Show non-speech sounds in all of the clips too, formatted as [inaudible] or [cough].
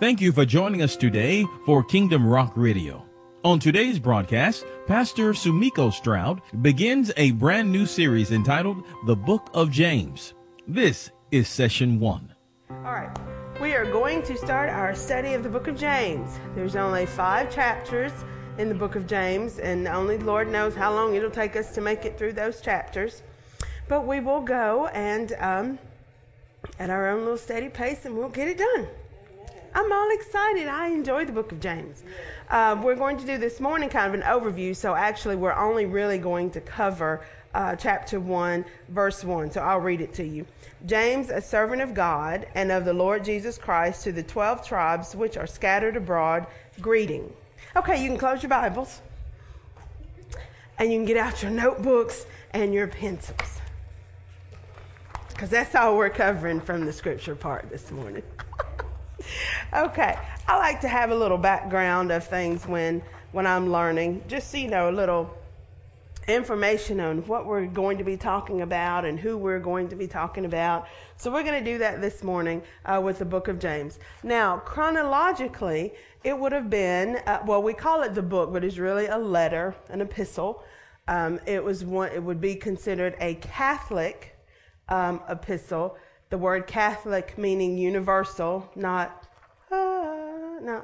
Thank you for joining us today for Kingdom Rock Radio. On today's broadcast, Pastor Sumiko Stroud begins a brand new series entitled The Book of James. This is session one. All right. We are going to start our study of the book of James. There's only five chapters in the book of James, and only Lord knows how long it'll take us to make it through those chapters. But we will go and um, at our own little steady pace, and we'll get it done. I'm all excited. I enjoy the book of James. Uh, we're going to do this morning kind of an overview, so actually, we're only really going to cover uh, chapter 1, verse 1. So I'll read it to you. James, a servant of God and of the Lord Jesus Christ, to the 12 tribes which are scattered abroad, greeting. Okay, you can close your Bibles and you can get out your notebooks and your pencils. Because that's all we're covering from the scripture part this morning. [laughs] okay, I like to have a little background of things when when I'm learning, just so you know a little information on what we're going to be talking about and who we're going to be talking about. So we're going to do that this morning uh, with the book of James. Now, chronologically, it would have been uh, well, we call it the book, but it's really a letter, an epistle. Um, it was one. It would be considered a Catholic um, epistle the word Catholic meaning universal, not, uh,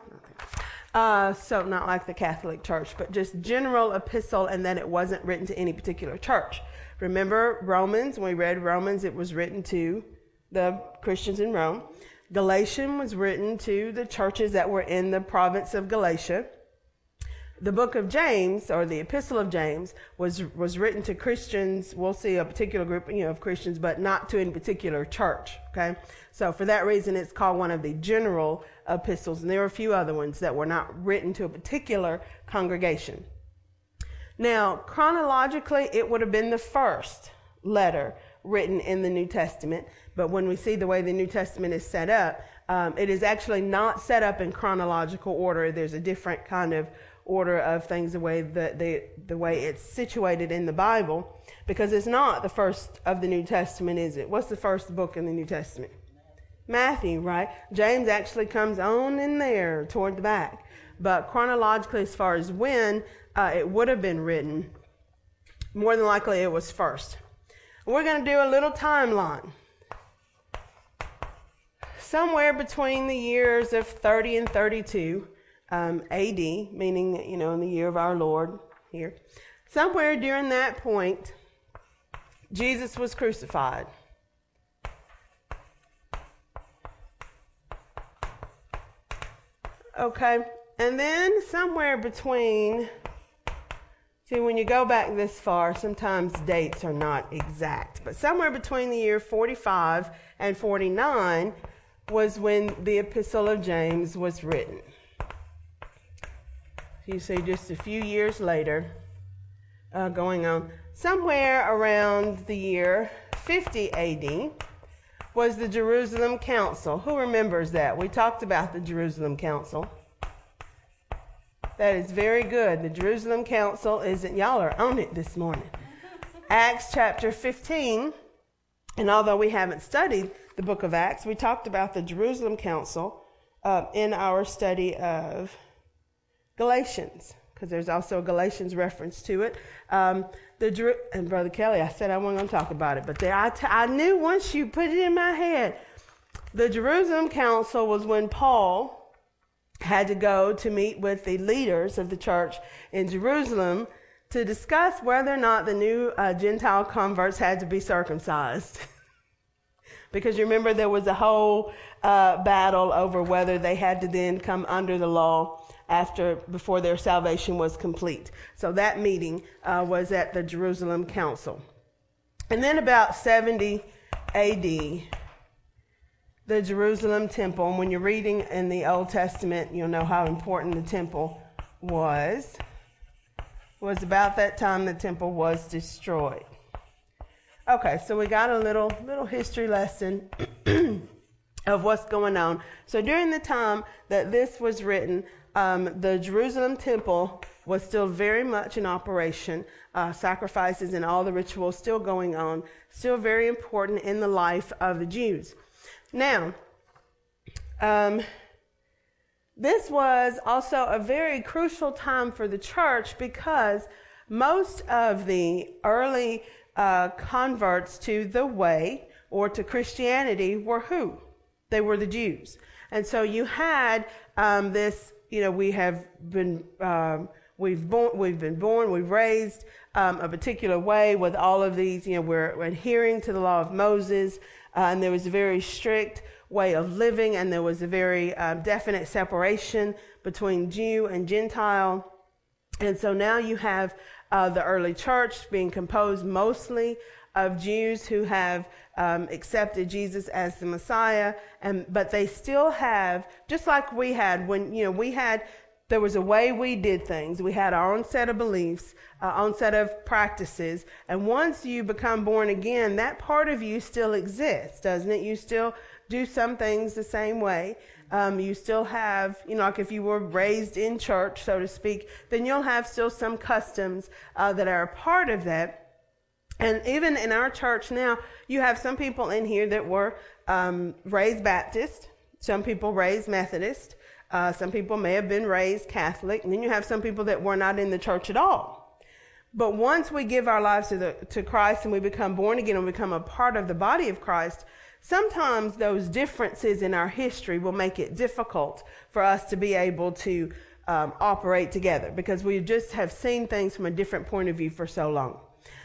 uh, so not like the Catholic Church, but just general epistle, and that it wasn't written to any particular church. Remember Romans, when we read Romans, it was written to the Christians in Rome. Galatian was written to the churches that were in the province of Galatia the book of James or the epistle of James was was written to Christians. We'll see a particular group you know, of Christians, but not to any particular church. Okay, so for that reason, it's called one of the general epistles, and there are a few other ones that were not written to a particular congregation. Now, chronologically, it would have been the first letter written in the New Testament, but when we see the way the New Testament is set up, um, it is actually not set up in chronological order. There's a different kind of order of things the way that the, the way it's situated in the Bible because it's not the first of the New Testament, is it? What's the first book in the New Testament? Matthew, right? James actually comes on in there toward the back. But chronologically, as far as when uh, it would have been written, more than likely it was first. We're going to do a little timeline. Somewhere between the years of 30 and 32, um, AD, meaning, you know, in the year of our Lord here. Somewhere during that point, Jesus was crucified. Okay, and then somewhere between, see, when you go back this far, sometimes dates are not exact, but somewhere between the year 45 and 49 was when the Epistle of James was written. You see, just a few years later, uh, going on, somewhere around the year 50 AD, was the Jerusalem Council. Who remembers that? We talked about the Jerusalem Council. That is very good. The Jerusalem Council isn't, y'all are on it this morning. [laughs] Acts chapter 15, and although we haven't studied the book of Acts, we talked about the Jerusalem Council uh, in our study of Galatians, because there's also a Galatians reference to it. Um, the and Brother Kelly, I said I wasn't going to talk about it, but there, I, t- I knew once you put it in my head. The Jerusalem Council was when Paul had to go to meet with the leaders of the church in Jerusalem to discuss whether or not the new uh, Gentile converts had to be circumcised. [laughs] because you remember there was a whole uh, battle over whether they had to then come under the law after before their salvation was complete. So that meeting uh, was at the Jerusalem Council. And then about 70 AD, the Jerusalem temple, and when you're reading in the Old Testament, you'll know how important the temple was. It was about that time the temple was destroyed. Okay, so we got a little little history lesson [clears throat] of what's going on. So during the time that this was written, um, the Jerusalem temple was still very much in operation, uh, sacrifices and all the rituals still going on, still very important in the life of the Jews. Now, um, this was also a very crucial time for the church because most of the early uh, converts to the way or to Christianity were who? They were the Jews. And so you had um, this, you know, we have been, um, we've, born, we've been born, we've raised um, a particular way with all of these, you know, we're, adhering to the law of Moses, uh, and there was a very strict way of living, and there was a very uh, definite separation between Jew and Gentile. And so now you have uh, the early church being composed mostly of Jews who have um, accepted Jesus as the Messiah, and but they still have, just like we had when you know we had there was a way we did things. We had our own set of beliefs, our own set of practices. And once you become born again, that part of you still exists, doesn't it? You still do some things the same way. Um, you still have, you know, like if you were raised in church, so to speak, then you'll have still some customs uh, that are a part of that. And even in our church now, you have some people in here that were um, raised Baptist, some people raised Methodist, uh, some people may have been raised Catholic, and then you have some people that were not in the church at all. But once we give our lives to, the, to Christ and we become born again and become a part of the body of Christ, sometimes those differences in our history will make it difficult for us to be able to um, operate together because we just have seen things from a different point of view for so long.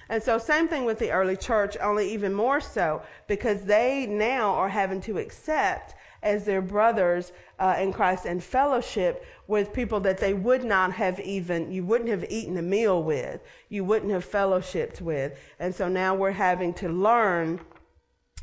And so, same thing with the early church, only even more so because they now are having to accept as their brothers uh, in Christ and fellowship with people that they would not have even, you wouldn't have eaten a meal with, you wouldn't have fellowshipped with. And so now we're having to learn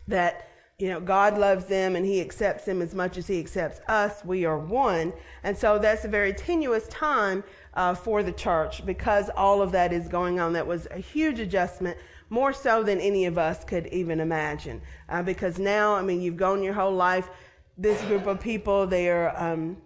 that you know, God loves them and He accepts them as much as He accepts us. We are one. And so that's a very tenuous time uh, for the church because all of that is going on. That was a huge adjustment, more so than any of us could even imagine. Uh, because now, I mean, you've gone your whole life. This group of people, they are um,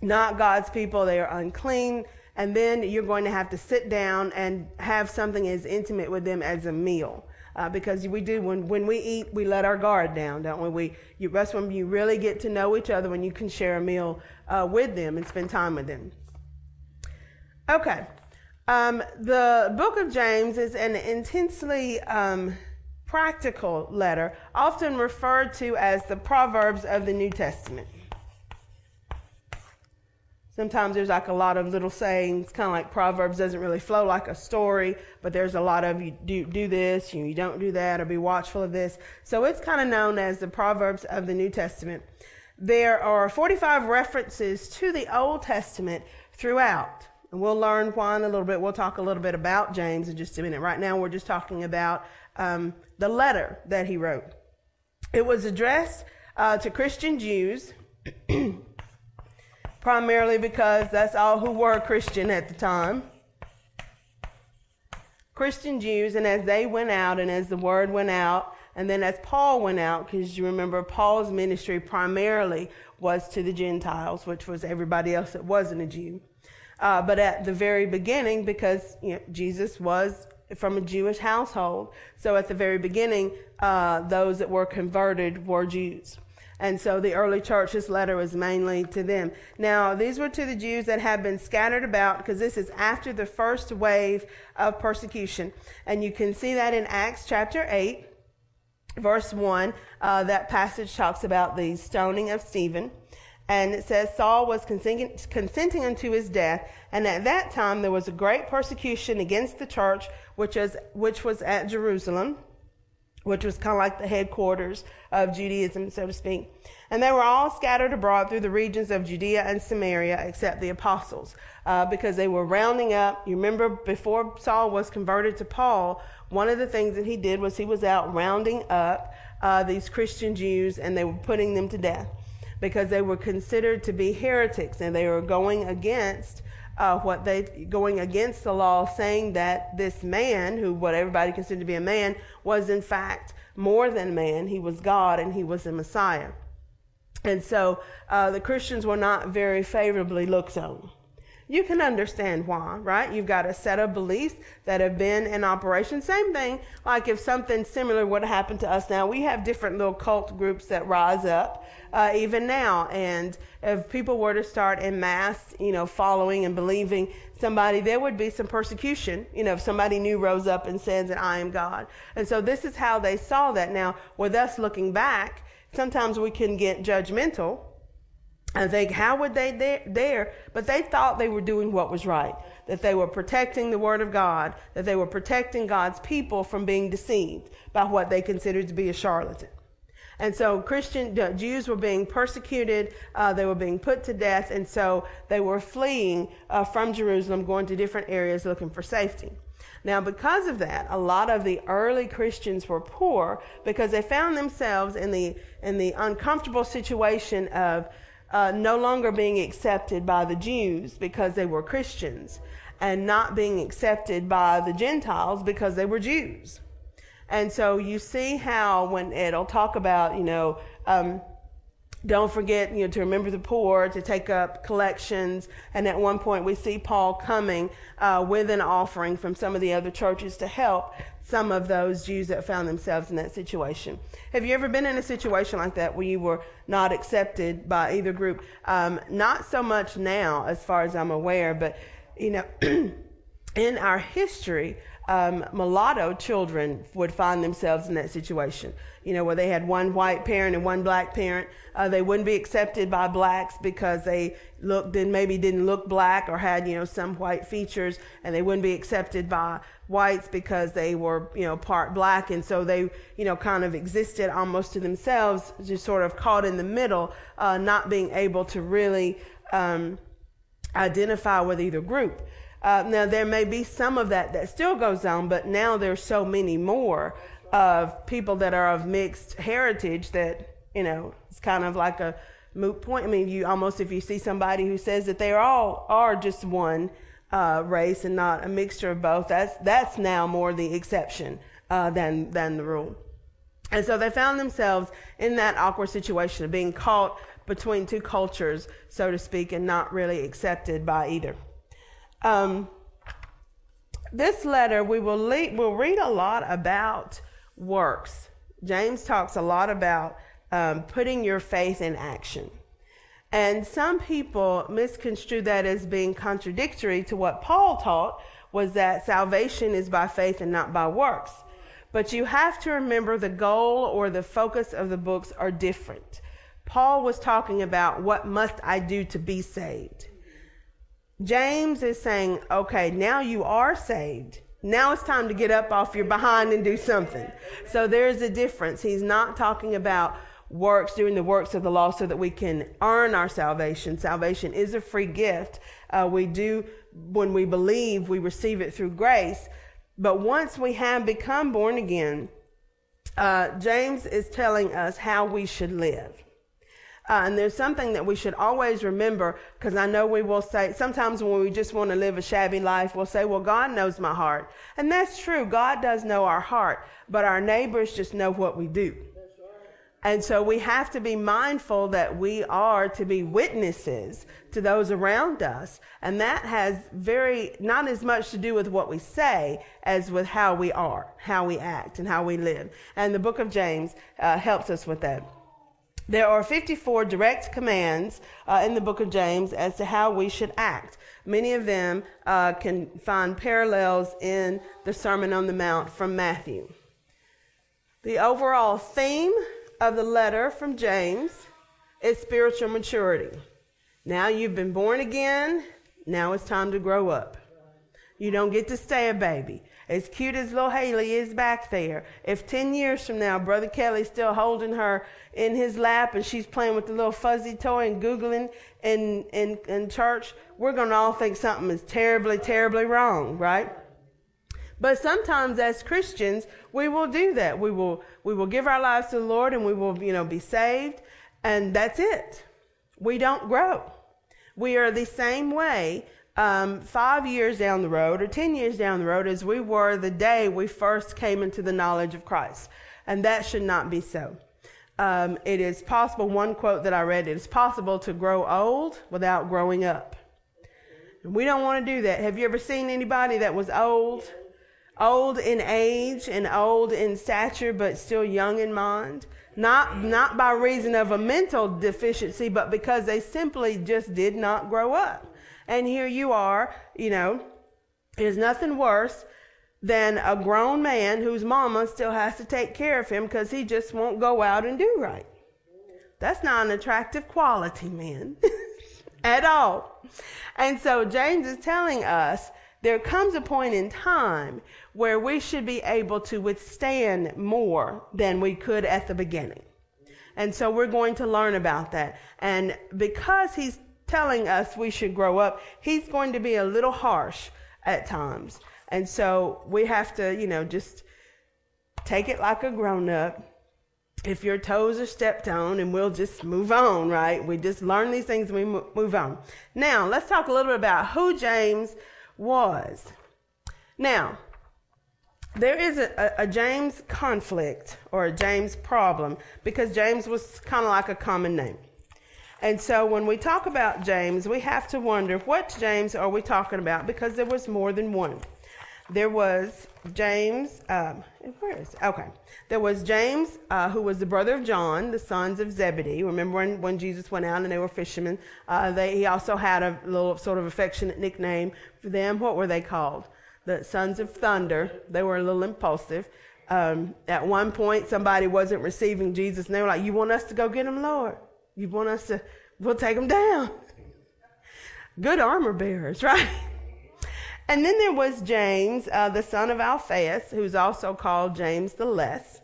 not God's people, they are unclean. And then you're going to have to sit down and have something as intimate with them as a meal uh, because we do when when we eat we let our guard down don't we we you, that's when you really get to know each other when you can share a meal uh, with them and spend time with them okay um, the book of james is an intensely um, practical letter often referred to as the proverbs of the new testament Sometimes there's like a lot of little sayings, kind of like Proverbs doesn't really flow like a story, but there's a lot of you do, do this, you, you don't do that, or be watchful of this. So it's kind of known as the Proverbs of the New Testament. There are 45 references to the Old Testament throughout. And we'll learn why in a little bit. We'll talk a little bit about James in just a minute. Right now, we're just talking about um, the letter that he wrote. It was addressed uh, to Christian Jews. [clears throat] primarily because that's all who were Christian at the time. Christian Jews, and as they went out and as the word went out, and then as Paul went out, because you remember Paul's ministry primarily was to the Gentiles, which was everybody else that wasn't a Jew. Uh, but at the very beginning, because you know, Jesus was from a Jewish household, so at the very beginning, uh, those that were converted were Jews. And so the early church, this letter was mainly to them. Now, these were to the Jews that had been scattered about because this is after the first wave of persecution. And you can see that in Acts chapter 8, verse 1. Uh, that passage talks about the stoning of Stephen. And it says Saul was consenting, consenting unto his death. And at that time there was a great persecution against the church, which was, which was at Jerusalem which was kind of like the headquarters of Judaism, so to speak. And they were all scattered abroad through the regions of Judea and Samaria, except the apostles, uh, because they were rounding up. You remember before Saul was converted to Paul, one of the things that he did was he was out rounding up uh, these Christian Jews and they were putting them to death because they were considered to be heretics and they were going against uh, what they going against the law, saying that this man, who what everybody considered to be a man, was in fact more than man. He was God and he was the Messiah. And so uh, the Christians were not very favorably looked on. You can understand why, right? You've got a set of beliefs that have been in operation. Same thing, like if something similar would happen to us now, we have different little cult groups that rise up, uh, even now. And if people were to start in mass, you know, following and believing somebody, there would be some persecution, you know, if somebody new rose up and said that I am God. And so this is how they saw that. Now, with us looking back, sometimes we can get judgmental and think, how would they dare? But they thought they were doing what was right, that they were protecting the Word of God, that they were protecting God's people from being deceived by what they considered to be a charlatan. And so Christian uh, Jews were being persecuted, uh, they were being put to death, and so they were fleeing uh, from Jerusalem, going to different areas looking for safety. Now, because of that, a lot of the early Christians were poor because they found themselves in the in the uncomfortable situation of uh, no longer being accepted by the Jews because they were Christians, and not being accepted by the Gentiles because they were Jews. And so you see how when it'll talk about, you know, um, don't forget, you know, to remember the poor, to take up collections. And at one point, we see Paul coming uh, with an offering from some of the other churches to help some of those Jews that found themselves in that situation. Have you ever been in a situation like that where you were not accepted by either group? Um, not so much now, as far as I'm aware, but you know, [clears throat] in our history, um, mulatto children would find themselves in that situation. You know, where they had one white parent and one black parent. Uh, they wouldn't be accepted by blacks because they looked and maybe didn't look black or had, you know, some white features, and they wouldn't be accepted by whites because they were, you know, part black. And so they, you know, kind of existed almost to themselves, just sort of caught in the middle, uh, not being able to really um, identify with either group. Uh, now, there may be some of that that still goes on, but now there's so many more of people that are of mixed heritage that, you know, it's kind of like a moot point. I mean, you almost, if you see somebody who says that they all are just one uh, race and not a mixture of both, that's, that's now more the exception uh, than, than the rule. And so they found themselves in that awkward situation of being caught between two cultures, so to speak, and not really accepted by either. Um, this letter, we will we'll read a lot about works. James talks a lot about um, putting your faith in action. And some people misconstrue that as being contradictory to what Paul taught was that salvation is by faith and not by works. But you have to remember the goal or the focus of the books are different. Paul was talking about what must I do to be saved. James is saying, okay, now you are saved. Now it's time to get up off your behind and do something. So there's a difference. He's not talking about works, doing the works of the law so that we can earn our salvation. Salvation is a free gift. Uh, we do, when we believe, we receive it through grace. But once we have become born again, uh, James is telling us how we should live. Uh, and there's something that we should always remember because I know we will say, sometimes when we just want to live a shabby life, we'll say, well, God knows my heart. And that's true. God does know our heart, but our neighbors just know what we do. And so we have to be mindful that we are to be witnesses to those around us. And that has very, not as much to do with what we say as with how we are, how we act, and how we live. And the book of James uh, helps us with that. There are 54 direct commands uh, in the book of James as to how we should act. Many of them uh, can find parallels in the Sermon on the Mount from Matthew. The overall theme of the letter from James is spiritual maturity. Now you've been born again, now it's time to grow up. You don't get to stay a baby as cute as little Haley is back there, if 10 years from now Brother Kelly's still holding her in his lap and she's playing with the little fuzzy toy and Googling in, in, in church, we're going to all think something is terribly, terribly wrong, right? But sometimes as Christians, we will do that. We will, we will give our lives to the Lord and we will, you know, be saved and that's it. We don't grow. We are the same way um, five years down the road or 10 years down the road as we were the day we first came into the knowledge of Christ. And that should not be so. Um, it is possible, one quote that I read, it is possible to grow old without growing up. And we don't want to do that. Have you ever seen anybody that was old? Old in age and old in stature, but still young in mind? Not, not by reason of a mental deficiency, but because they simply just did not grow up. And here you are, you know, there's nothing worse than a grown man whose mama still has to take care of him because he just won't go out and do right. That's not an attractive quality, man, [laughs] at all. And so James is telling us there comes a point in time where we should be able to withstand more than we could at the beginning. And so we're going to learn about that. And because he's telling us we should grow up, he's going to be a little harsh at times. And so we have to, you know, just take it like a grown up. If your toes are stepped on, and we'll just move on, right? We just learn these things and we move on. Now, let's talk a little bit about who James was. Now, there is a, a, James conflict or a James problem because James was kind of like a common name. And so when we talk about James, we have to wonder what James are we talking about because there was more than one there was James. Um, where is okay? There was James, uh, who was the brother of John, the sons of Zebedee. Remember when, when Jesus went out and they were fishermen? Uh, they, he also had a little sort of affectionate nickname for them. What were they called? The sons of thunder. They were a little impulsive. Um, at one point, somebody wasn't receiving Jesus, and they were like, "You want us to go get him, Lord? You want us to? We'll take them down." Good armor bearers, [laughs] right? And then there was James, uh, the son of Alphaeus, who's also called James the Less.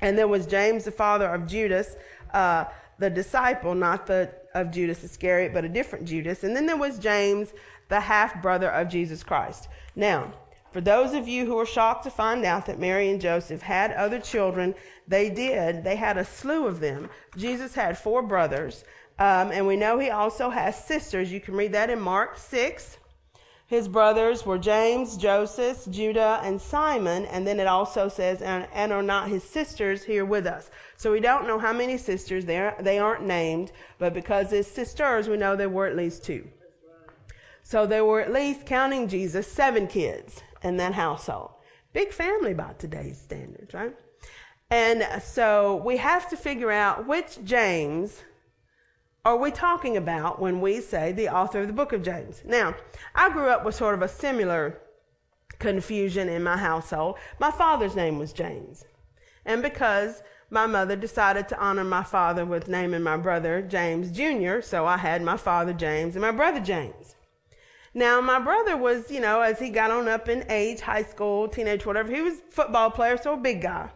And there was James, the father of Judas, uh, the disciple, not the of Judas Iscariot, but a different Judas. And then there was James, the half brother of Jesus Christ. Now, for those of you who are shocked to find out that Mary and Joseph had other children, they did. They had a slew of them. Jesus had four brothers, um, and we know he also has sisters. You can read that in Mark 6. His brothers were James, Joseph, Judah, and Simon. And then it also says, and, and, are not his sisters here with us. So we don't know how many sisters there. They aren't named, but because his sisters, we know there were at least two. So there were at least, counting Jesus, seven kids in that household. Big family by today's standards, right? And so we have to figure out which James are we talking about when we say the author of the book of James? Now, I grew up with sort of a similar confusion in my household. My father's name was James. And because my mother decided to honor my father with naming my brother James Jr., so I had my father James and my brother James. Now, my brother was, you know, as he got on up in age, high school, teenage, whatever, he was a football player, so a big guy.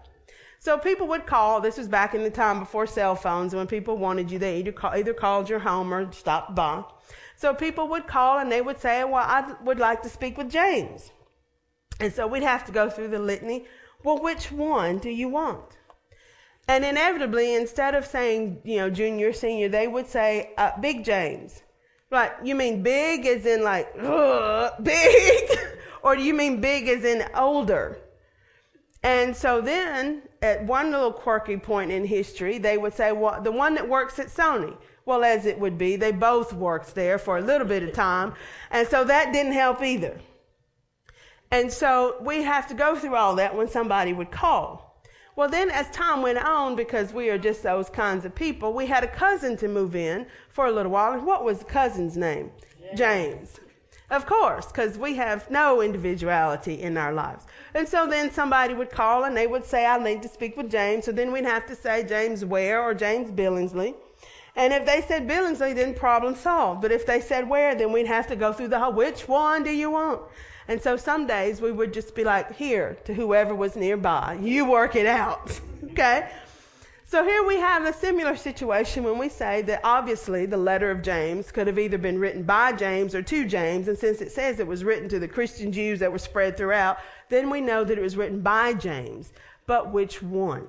So people would call. This was back in the time before cell phones. When people wanted you, they either, call, either called your home or stopped by. So people would call and they would say, "Well, I would like to speak with James." And so we'd have to go through the litany. Well, which one do you want? And inevitably, instead of saying, you know, junior, senior, they would say, uh, Big James. Like, you mean big as in like, [laughs] big? or do you mean big as in older? And so then, at one little quirky point in history, they would say, well, the one that works at Sony. Well, as it would be, they both worked there for a little bit of time. And so that didn't help either. And so we have to go through all that when somebody would call. Well, then as time went on, because we are just those kinds of people, we had a cousin to move in for a little while. And what was the cousin's name? James. Of course, because we have no individuality in our lives. And so then somebody would call and they would say, I need to speak with James. So then we'd have to say James Ware or James Billingsley. And if they said Billingsley, then problem solved. But if they said Ware, then we'd have to go through the whole, which one do you want? And so some days we would just be like, here to whoever was nearby. You work it out. [laughs] okay? So here we have a similar situation when we say that obviously the letter of James could have either been written by James or to James. And since it says it was written to the Christian Jews that were spread throughout, then we know that it was written by James. But which one?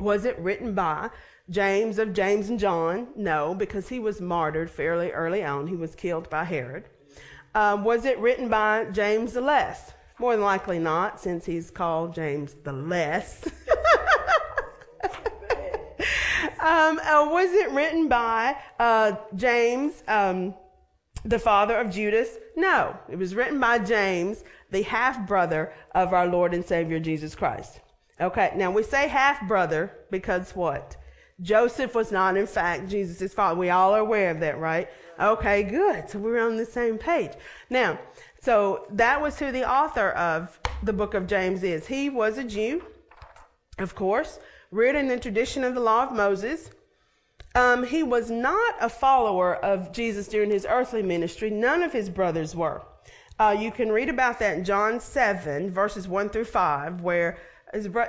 Was it written by James of James and John? No, because he was martyred fairly early on. He was killed by Herod. Um, was it written by James the Less? More than likely not, since he's called James the Less. [laughs] um, uh, was it written by uh, James, um, the father of Judas? No, it was written by James, the half brother of our Lord and Savior Jesus Christ. Okay, now we say half brother because what? Joseph was not, in fact, Jesus' father. We all are aware of that, right? Okay, good. So we're on the same page. Now, so that was who the author of the book of James is. He was a Jew, of course, reared in the tradition of the law of Moses. Um, he was not a follower of Jesus during his earthly ministry. None of his brothers were. Uh, you can read about that in John 7, verses 1 through 5, where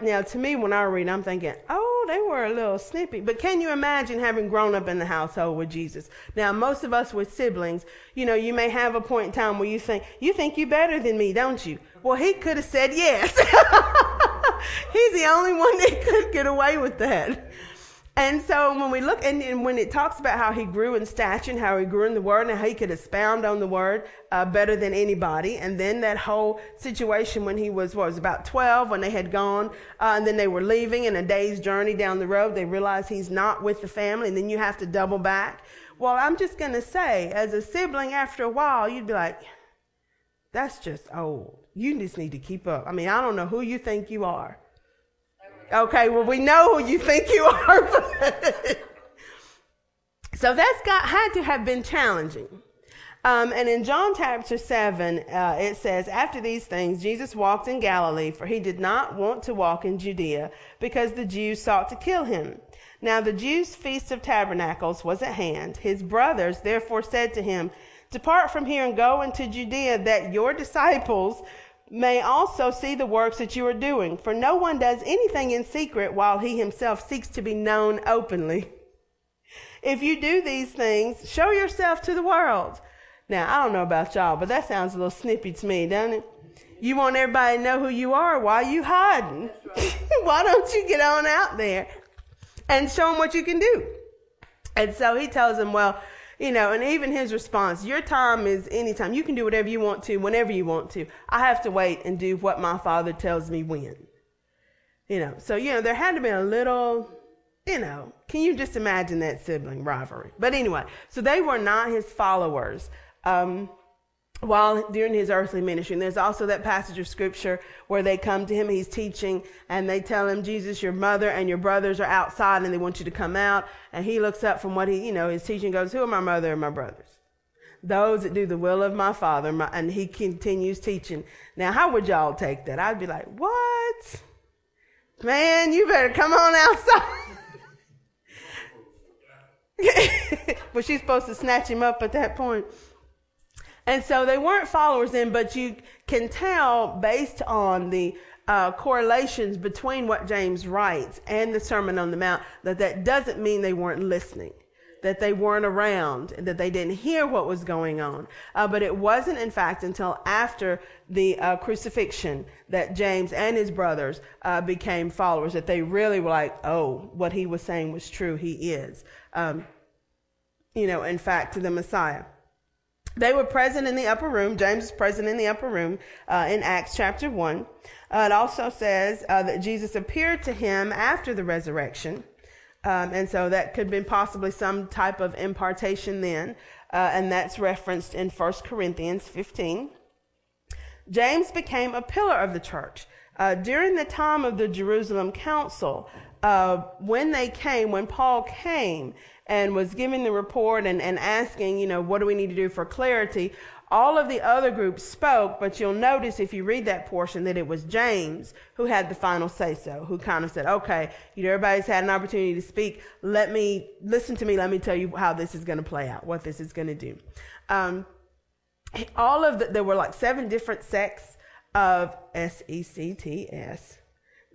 now to me when I read, I'm thinking, oh, they were a little snippy. But can you imagine having grown up in the household with Jesus? Now, most of us with siblings, you know, you may have a point in time where you think, you think you're better than me, don't you? Well, he could have said yes. [laughs] He's the only one that could get away with that. And so when we look, and, and, when it talks about how he grew in stature and how he grew in the word and how he could expound on the word uh, better than anybody, and then that whole situation when he was, what, was about 12 when they had gone, uh, and then they were leaving in a day's journey down the road, they realized he's not with the family, and then you have to double back. Well, I'm just going to say, as a sibling, after a while, you'd be like, that's just old. You just need to keep up. I mean, I don't know who you think you are. Okay, well, we know who you think you are. [laughs] so that's got, had to have been challenging. Um, and in John chapter 7, uh, it says, After these things, Jesus walked in Galilee, for he did not want to walk in Judea, because the Jews sought to kill him. Now the Jews' feast of tabernacles was at hand. His brothers therefore said to him, Depart from here and go into Judea, that your disciples may also see the works that you are doing. For no one does anything in secret while he himself seeks to be known openly. If you do these things, show yourself to the world. Now, I don't know about y'all, but that sounds a little snippy to me, doesn't it? You want everybody to know who you are. Why are you hiding? [laughs] Why don't you get on out there and show them what you can do? And so he tells them, well, you know, and even his response, your time is anytime. You can do whatever you want to, whenever you want to. I have to wait and do what my father tells me when. You know, so, you know, there had to be a little, you know, can you just imagine that sibling rivalry? But anyway, so they were not his followers. Um, while during his earthly ministry. And there's also that passage of scripture where they come to him, he's teaching, and they tell him, Jesus, your mother and your brothers are outside and they want you to come out. And he looks up from what he, you know, his teaching goes, Who are my mother and my brothers? Those that do the will of my father. My, and he continues teaching. Now, how would y'all take that? I'd be like, What? Man, you better come on outside. [laughs] but she's supposed to snatch him up at that point. And so they weren't followers then, but you can tell based on the uh, correlations between what James writes and the Sermon on the Mount that that doesn't mean they weren't listening, that they weren't around, that they didn't hear what was going on. Uh, but it wasn't, in fact, until after the uh, crucifixion that James and his brothers uh, became followers, that they really were like, oh, what he was saying was true. He is. Um, you know, in fact, the Messiah. They were present in the upper room. James is present in the upper room uh, in Acts chapter 1. Uh, it also says uh, that Jesus appeared to him after the resurrection. Um, and so that could have been possibly some type of impartation then. Uh, and that's referenced in 1 Corinthians 15. James became a pillar of the church. Uh, during the time of the Jerusalem Council, uh, when they came, when Paul came and was giving the report and, and asking, you know, what do we need to do for clarity? All of the other groups spoke, but you'll notice if you read that portion that it was James who had the final say so, who kind of said, okay, you know, everybody's had an opportunity to speak. Let me, listen to me. Let me tell you how this is going to play out, what this is going to do. Um, all of the, there were like seven different sects of S-E-C-T-S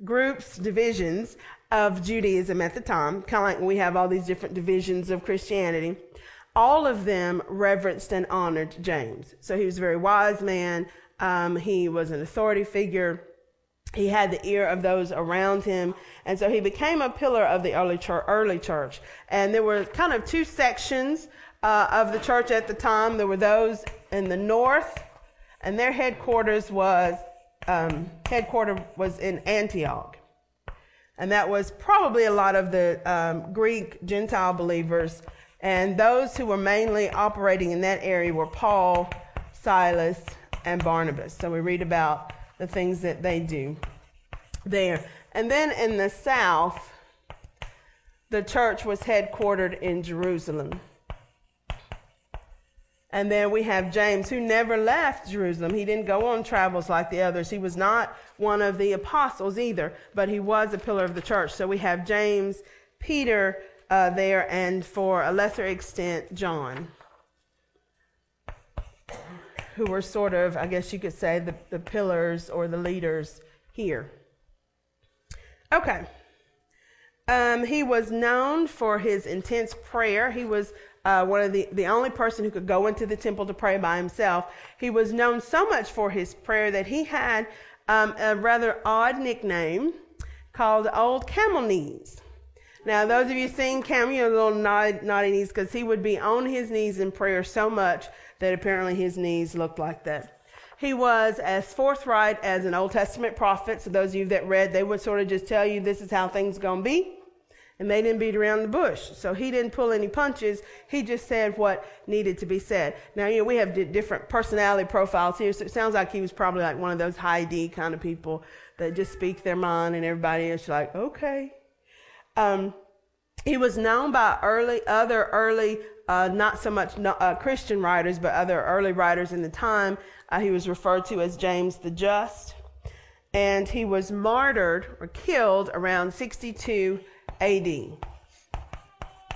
groups, divisions of Judaism at the time, kind of like we have all these different divisions of Christianity, all of them reverenced and honored James. So he was a very wise man. Um, he was an authority figure. He had the ear of those around him. And so he became a pillar of the early church. Early church. And there were kind of two sections uh, of the church at the time. There were those in the north, and their headquarters was um, headquarters was in Antioch. And that was probably a lot of the um, Greek Gentile believers And those who were mainly operating in that area were Paul, Silas, and Barnabas. So we read about the things that they do there. And then in the south, the church was headquartered in Jerusalem. And then we have James, who never left Jerusalem. He didn't go on travels like the others. He was not one of the apostles either, but he was a pillar of the church. So we have James, Peter uh, there, and for a lesser extent, John, who were sort of, I guess you could say, the, the pillars or the leaders here. Okay. Um, he was known for his intense prayer. He was uh, one of the, the only person who could go into the temple to pray by himself. He was known so much for his prayer that he had um, a rather odd nickname called Old Camel Knees. Now, those of you seen Camel, you know, little knotty knees, because he would be on his knees in prayer so much that apparently his knees looked like that. He was as forthright as an Old Testament prophet. So those of you that read, they would sort of just tell you this is how things gonna be. And they didn't beat around the bush. So he didn't pull any punches. He just said what needed to be said. Now, you know, we have different personality profiles here. So it sounds like he was probably like one of those high D kind of people that just speak their mind and everybody is like, okay. Um, he was known by early, other early, uh, not so much uh, Christian writers, but other early writers in the time uh, he was referred to as James the Just. And he was martyred or killed around 62 AD.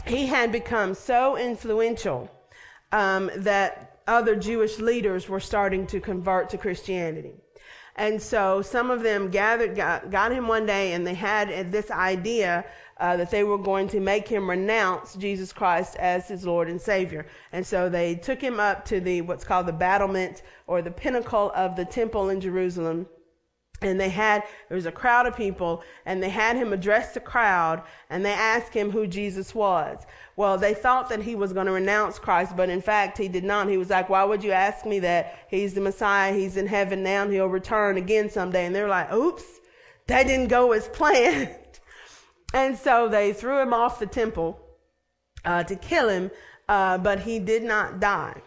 He had become so influential um, that other Jewish leaders were starting to convert to Christianity. And so some of them gathered, got, got him one day, and they had this idea uh, that they were going to make him renounce Jesus Christ as his Lord and Savior. And so they took him up to the what's called the battlement or the pinnacle of the temple in Jerusalem. And they had, there was a crowd of people, and they had him address the crowd, and they asked him who Jesus was. Well, they thought that he was going to renounce Christ, but in fact, he did not. He was like, Why would you ask me that? He's the Messiah. He's in heaven now, and he'll return again someday. And they're like, Oops, that didn't go as [laughs] planned. And so they threw him off the temple uh, to kill him, uh, but he did not die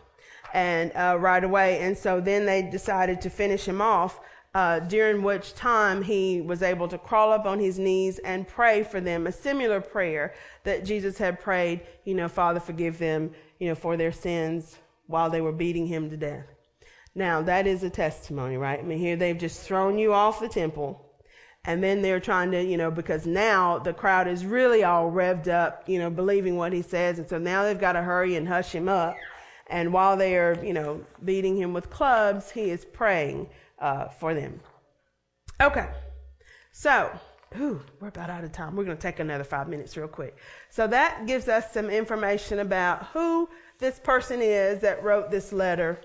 and uh, right away. And so then they decided to finish him off. Uh, during which time he was able to crawl up on his knees and pray for them, a similar prayer that Jesus had prayed, you know, Father, forgive them, you know, for their sins while they were beating him to death. Now, that is a testimony, right? I mean, here they've just thrown you off the temple and then they're trying to, you know, because now the crowd is really all revved up, you know, believing what he says. And so now they've got to hurry and hush him up. And while they are, you know, beating him with clubs, he is praying uh, for them. Okay. So, ooh, we're about out of time. We're going to take another five minutes real quick. So that gives us some information about who this person is that wrote this letter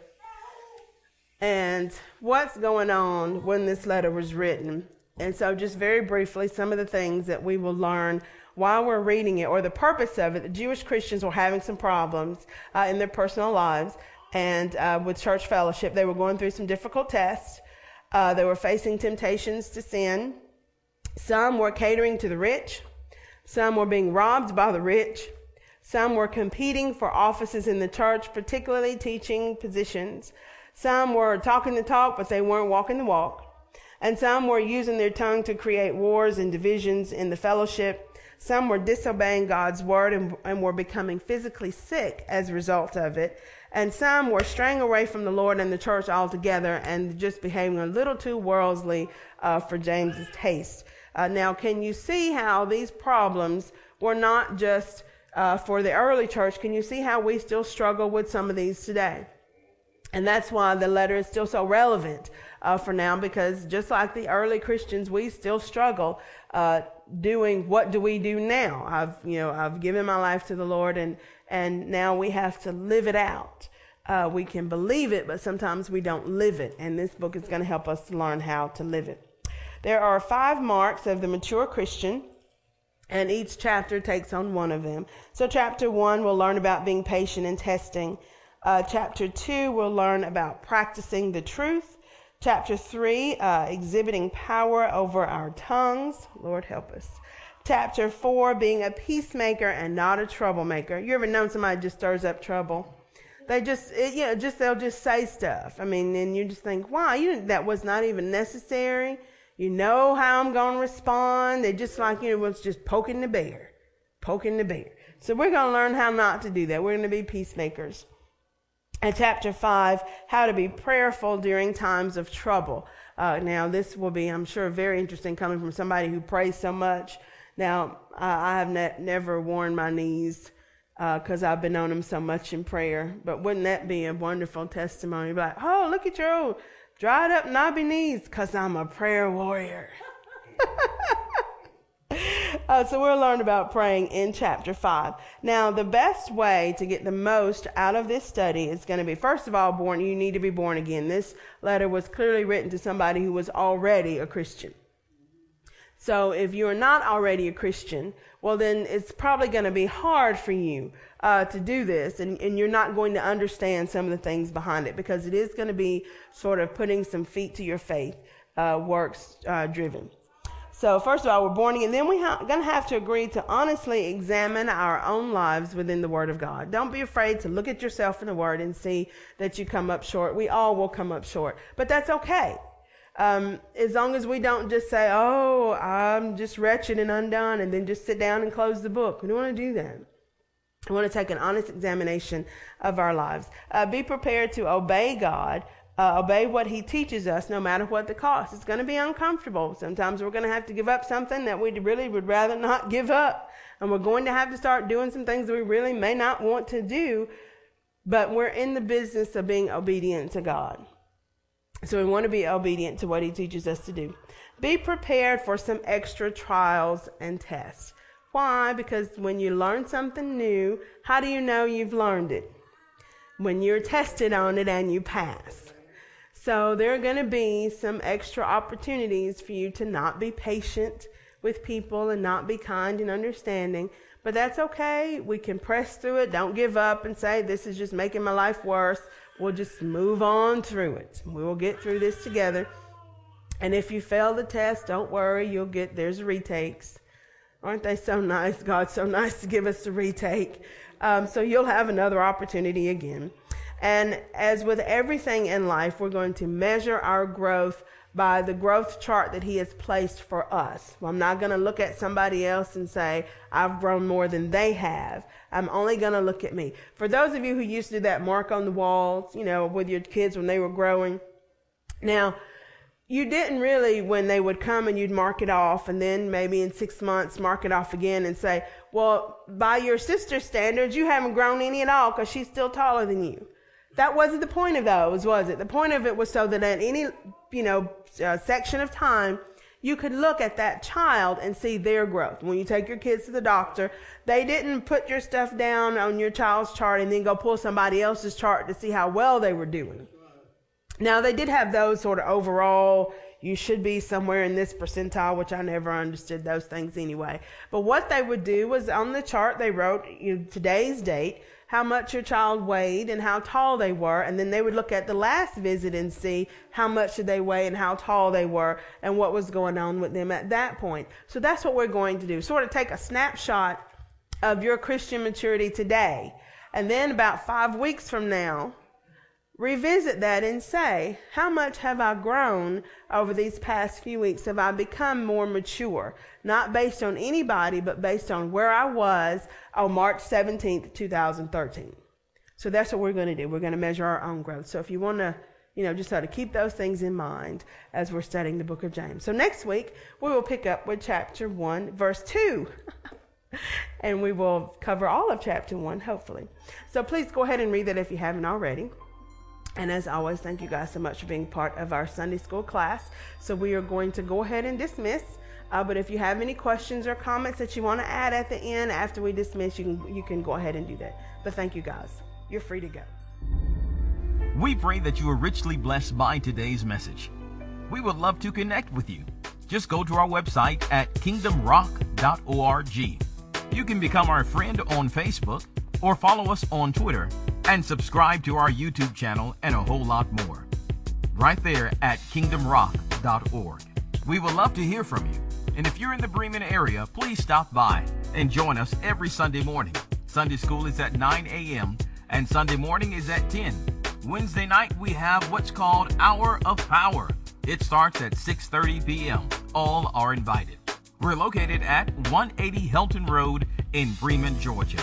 and what's going on when this letter was written. And so, just very briefly, some of the things that we will learn while we're reading it, or the purpose of it. The Jewish Christians were having some problems uh, in their personal lives and uh, with church fellowship. They were going through some difficult tests. Uh, they were facing temptations to sin. Some were catering to the rich. Some were being robbed by the rich. Some were competing for offices in the church, particularly teaching positions. Some were talking the talk, but they weren't walking the walk. And some were using their tongue to create wars and divisions in the fellowship. Some were disobeying God's word and, and, were becoming physically sick as a result of it. And some were straying away from the Lord and the church altogether and just behaving a little too worldly uh, for James's taste. Uh, now, can you see how these problems were not just uh, for the early church? Can you see how we still struggle with some of these today? And that's why the letter is still so relevant uh, for now because just like the early Christians, we still struggle uh, doing what do we do now? I've you know I've given my life to the Lord and and now we have to live it out. Uh, we can believe it, but sometimes we don't live it. And this book is going to help us learn how to live it. There are five marks of the mature Christian, and each chapter takes on one of them. So, chapter one, we'll learn about being patient and testing. Uh, chapter two, we'll learn about practicing the truth. Chapter 3, uh, exhibiting power over our tongues. Lord help us. Chapter 4, being a peacemaker and not a troublemaker. You ever known somebody just stirs up trouble? They just, it, you know, just they'll just say stuff. I mean, and you just think, wow, you that was not even necessary. You know how I'm going to respond. They just like you know, was just poking the bear, poking the bear. So we're going to learn how not to do that. We're going to be peacemakers. And chapter five, how to be prayerful during times of trouble. Uh, now, this will be, I'm sure, very interesting coming from somebody who prays so much. Now, I have ne- never worn my knees because uh, I've been on them so much in prayer. But wouldn't that be a wonderful testimony? Like, oh, look at your old dried up knobby knees because I'm a prayer warrior. [laughs] [laughs] uh, so we'll learn about praying in chapter 5. Now, the best way to get the most out of this study is going to be, first of all, born, you need to be born again. This letter was clearly written to somebody who was already a Christian. So if you're not already a Christian, well, then it's probably going to be hard for you uh, to do this, and, and you're not going to understand some of the things behind it because it is going to be sort of putting some feet to your faith, uh, works uh, driven. So, first of all, we're born again. Then we're ha- going to have to agree to honestly examine our own lives within the Word of God. Don't be afraid to look at yourself in the Word and see that you come up short. We all will come up short, but that's okay. Um, as long as we don't just say, oh, I'm just wretched and undone, and then just sit down and close the book. We don't want to do that. We want to take an honest examination of our lives. Uh, be prepared to obey God, uh, obey what He teaches us, no matter what the cost. It's going to be uncomfortable. Sometimes we're going to have to give up something that we really would rather not give up. And we're going to have to start doing some things that we really may not want to do, but we're in the business of being obedient to God. So we want to be obedient to what he teaches us to do. Be prepared for some extra trials and tests. Why? Because when you learn something new, how do you know you've learned it? When you're tested on it and you pass. So there are going to be some extra opportunities for you to not be patient with people and not be kind and understanding. But that's okay. We can press through it. Don't give up and say, this is just making my life worse. We'll just move on through it. We will get through this together. And if you fail the test, don't worry. You'll get, there's retakes. Aren't they so nice? God's so nice to give us a retake. Um, so you'll have another opportunity again. And as with everything in life, we're going to measure our growth by the growth chart that He has placed for us. Well, I'm not going to look at somebody else and say, I've grown more than they have. I'm only going to look at me. For those of you who used to do that mark on the walls, you know, with your kids when they were growing. Now, you didn't really, when they would come and you'd mark it off, and then maybe in six months mark it off again and say, well, by your sister's standards, you haven't grown any at all because she's still taller than you. That wasn't the point of those, was it? The point of it was so that at any, you know, uh, section of time, you could look at that child and see their growth. When you take your kids to the doctor, they didn't put your stuff down on your child's chart and then go pull somebody else's chart to see how well they were doing. Now, they did have those sort of overall, you should be somewhere in this percentile, which I never understood those things anyway. But what they would do was on the chart, they wrote you know, today's date, how much your child weighed and how tall they were. And then they would look at the last visit and see how much did they weigh and how tall they were and what was going on with them at that point. So that's what we're going to do. Sort of take a snapshot of your Christian maturity today. And then about five weeks from now, revisit that and say, how much have I grown over these past few weeks? Have I become more mature? Not based on anybody, but based on where I was on March 17th, 2013. So that's what we're going to do. We're going to measure our own growth. So if you want to, you know, just sort of keep those things in mind as we're studying the book of James. So next week, we will pick up with chapter 1, verse 2. [laughs] and we will cover all of chapter 1, hopefully. So please go ahead and read that if you haven't already. And as always, thank you guys so much for being part of our Sunday school class. So we are going to go ahead and dismiss. Uh, but if you have any questions or comments that you want to add at the end after we dismiss, you can you can go ahead and do that. But thank you guys. You're free to go. We pray that you are richly blessed by today's message. We would love to connect with you. Just go to our website at kingdomrock.org. You can become our friend on Facebook or follow us on Twitter and subscribe to our YouTube channel and a whole lot more. Right there at kingdomrock.org. We would love to hear from you. And if you're in the Bremen area, please stop by and join us every Sunday morning. Sunday school is at 9 a.m. and Sunday morning is at 10. Wednesday night we have what's called Hour of Power. It starts at 6:30 p.m. All are invited. We're located at 180 Helton Road in Bremen, Georgia.